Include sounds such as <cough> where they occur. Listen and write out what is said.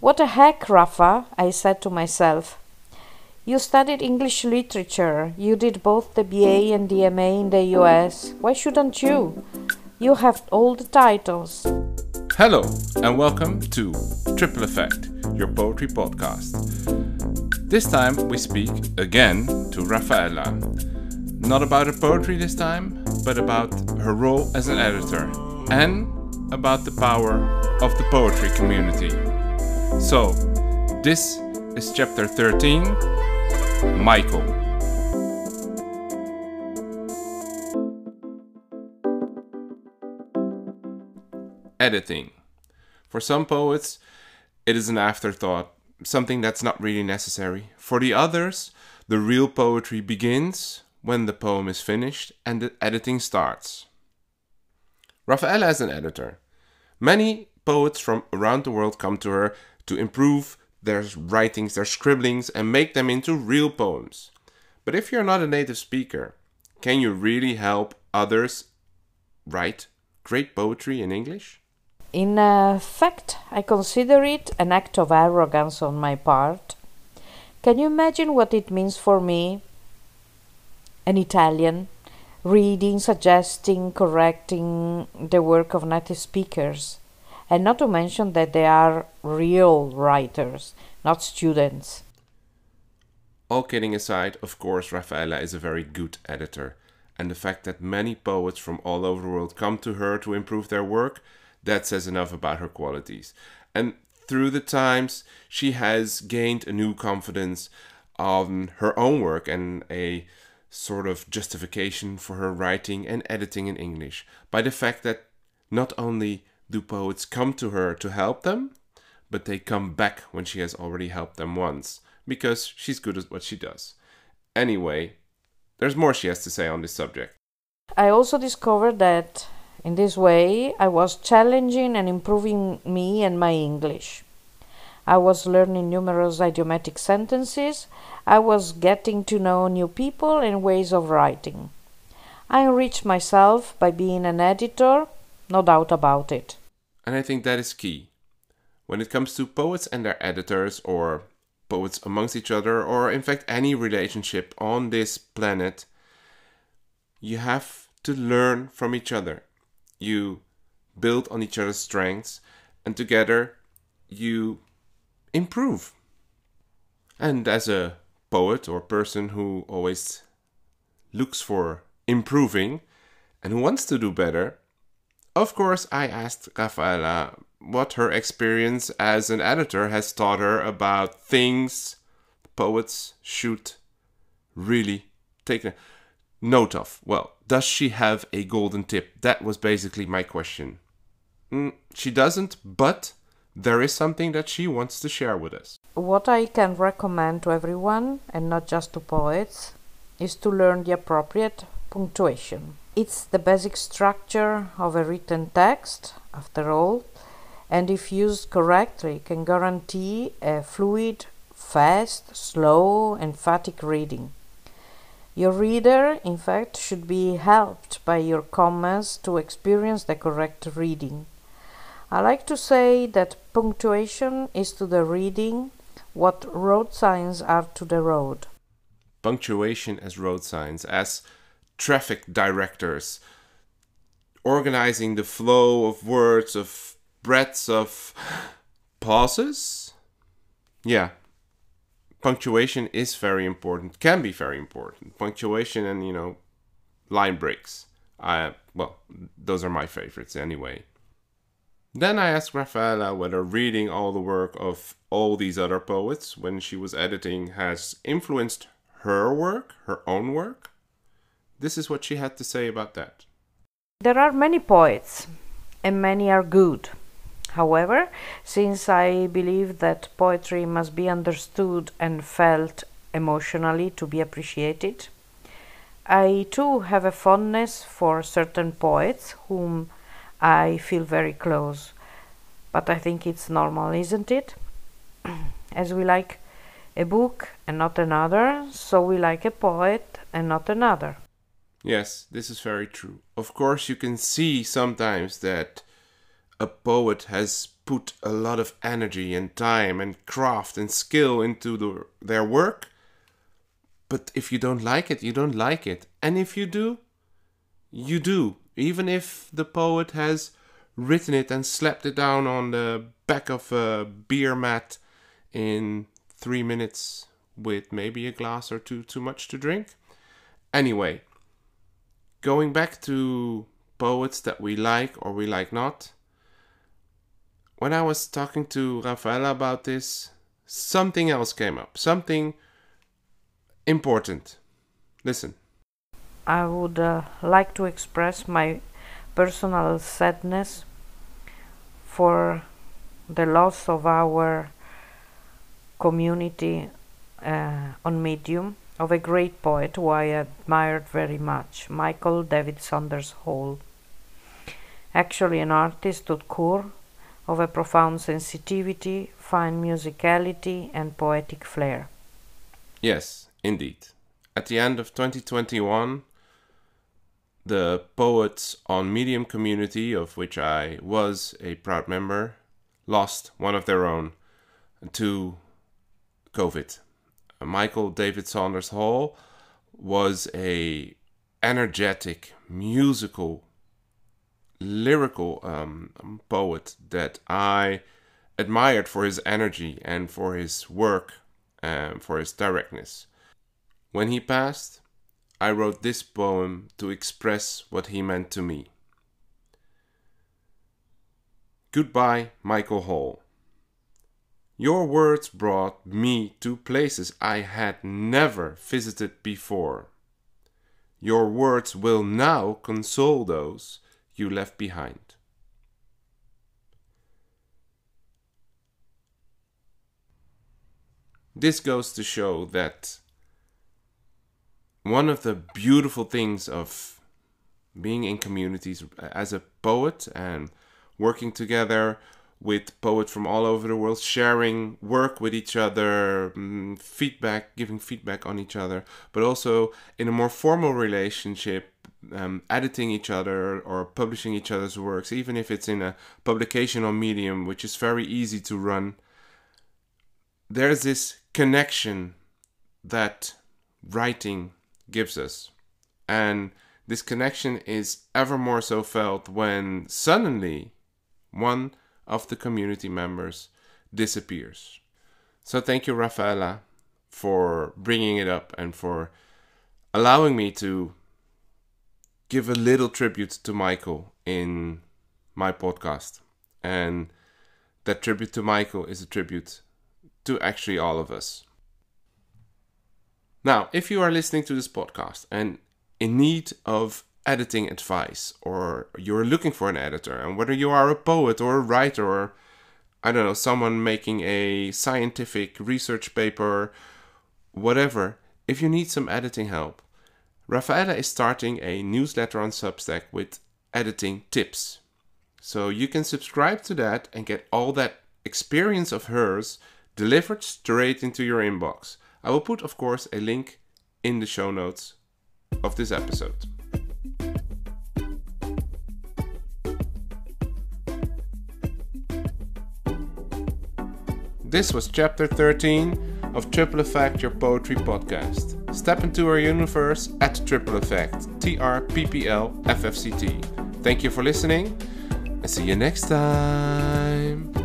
What a heck, Rafa? I said to myself. You studied English literature. You did both the BA and the MA in the US. Why shouldn't you? You have all the titles. Hello, and welcome to Triple Effect, your poetry podcast. This time we speak again to Raffaella. Not about her poetry this time, but about her role as an editor and about the power of the poetry community. So, this is chapter 13 Michael. Editing. For some poets, it is an afterthought, something that's not really necessary. For the others, the real poetry begins when the poem is finished and the editing starts. Raffaella is an editor. Many poets from around the world come to her to improve their writings, their scribblings, and make them into real poems. But if you're not a native speaker, can you really help others write great poetry in English? In uh, fact, I consider it an act of arrogance on my part. Can you imagine what it means for me, an Italian, reading, suggesting, correcting the work of native speakers? And not to mention that they are real writers, not students. All kidding aside, of course, Raffaella is a very good editor, and the fact that many poets from all over the world come to her to improve their work that says enough about her qualities. And through the times, she has gained a new confidence on her own work and a sort of justification for her writing and editing in English by the fact that not only do poets come to her to help them, but they come back when she has already helped them once because she's good at what she does. Anyway, there's more she has to say on this subject. I also discovered that in this way, I was challenging and improving me and my English. I was learning numerous idiomatic sentences. I was getting to know new people and ways of writing. I enriched myself by being an editor, no doubt about it. And I think that is key. When it comes to poets and their editors, or poets amongst each other, or in fact any relationship on this planet, you have to learn from each other you build on each other's strengths, and together you improve. And as a poet or person who always looks for improving and who wants to do better, of course, I asked Raffaella what her experience as an editor has taught her about things poets should really take note of. Well, does she have a golden tip? That was basically my question. Mm, she doesn't, but there is something that she wants to share with us. What I can recommend to everyone, and not just to poets, is to learn the appropriate punctuation. It's the basic structure of a written text, after all, and if used correctly, can guarantee a fluid, fast, slow, emphatic reading. Your reader, in fact, should be helped by your comments to experience the correct reading. I like to say that punctuation is to the reading what road signs are to the road. Punctuation as road signs, as traffic directors, organizing the flow of words, of breaths, of pauses. Yeah, punctuation is very important, can be very important. Punctuation and, you know, line breaks. I, well, those are my favorites anyway. Then I asked Raffaella whether reading all the work of all these other poets when she was editing has influenced her work, her own work. This is what she had to say about that. There are many poets, and many are good. However, since I believe that poetry must be understood and felt emotionally to be appreciated, I too have a fondness for certain poets whom I feel very close. But I think it's normal, isn't it? <clears throat> As we like a book and not another, so we like a poet and not another. Yes, this is very true. Of course, you can see sometimes that a poet has put a lot of energy and time and craft and skill into the, their work. But if you don't like it, you don't like it. And if you do, you do. Even if the poet has written it and slapped it down on the back of a beer mat in three minutes with maybe a glass or two too much to drink. Anyway, going back to poets that we like or we like not when I was talking to Raffaella about this, something else came up. Something important. Listen. I would uh, like to express my personal sadness for the loss of our community uh, on Medium of a great poet who I admired very much, Michael David Saunders Hall. Actually, an artist haute cour of a profound sensitivity, fine musicality, and poetic flair. Yes, indeed. At the end of 2021, the poets on Medium community, of which I was a proud member, lost one of their own to COVID. Michael David Saunders Hall was a energetic, musical lyrical um, poet that I admired for his energy and for his work and for his directness. When he passed, I wrote this poem to express what he meant to me. Goodbye, Michael Hall. Your words brought me to places I had never visited before. Your words will now console those you left behind. This goes to show that one of the beautiful things of being in communities as a poet and working together with poets from all over the world, sharing work with each other, mm, feedback, giving feedback on each other, but also in a more formal relationship, um, editing each other or publishing each other's works, even if it's in a publication or Medium, which is very easy to run. There's this connection that writing gives us. And this connection is ever more so felt when suddenly one of the community members disappears. So thank you, Raffaella, for bringing it up and for allowing me to give a little tribute to Michael in my podcast. And that tribute to Michael is a tribute to actually all of us. Now, if you are listening to this podcast and in need of editing advice or you're looking for an editor and whether you are a poet or a writer or I don't know, someone making a scientific research paper, whatever, if you need some editing help, Raffaella is starting a newsletter on Substack with editing tips. So you can subscribe to that and get all that experience of hers delivered straight into your inbox. I will put, of course, a link in the show notes of this episode. This was chapter 13 of Triple Effect, your poetry podcast. Step into our universe at Triple Effect, T R P P L F F C T. Thank you for listening and see you next time.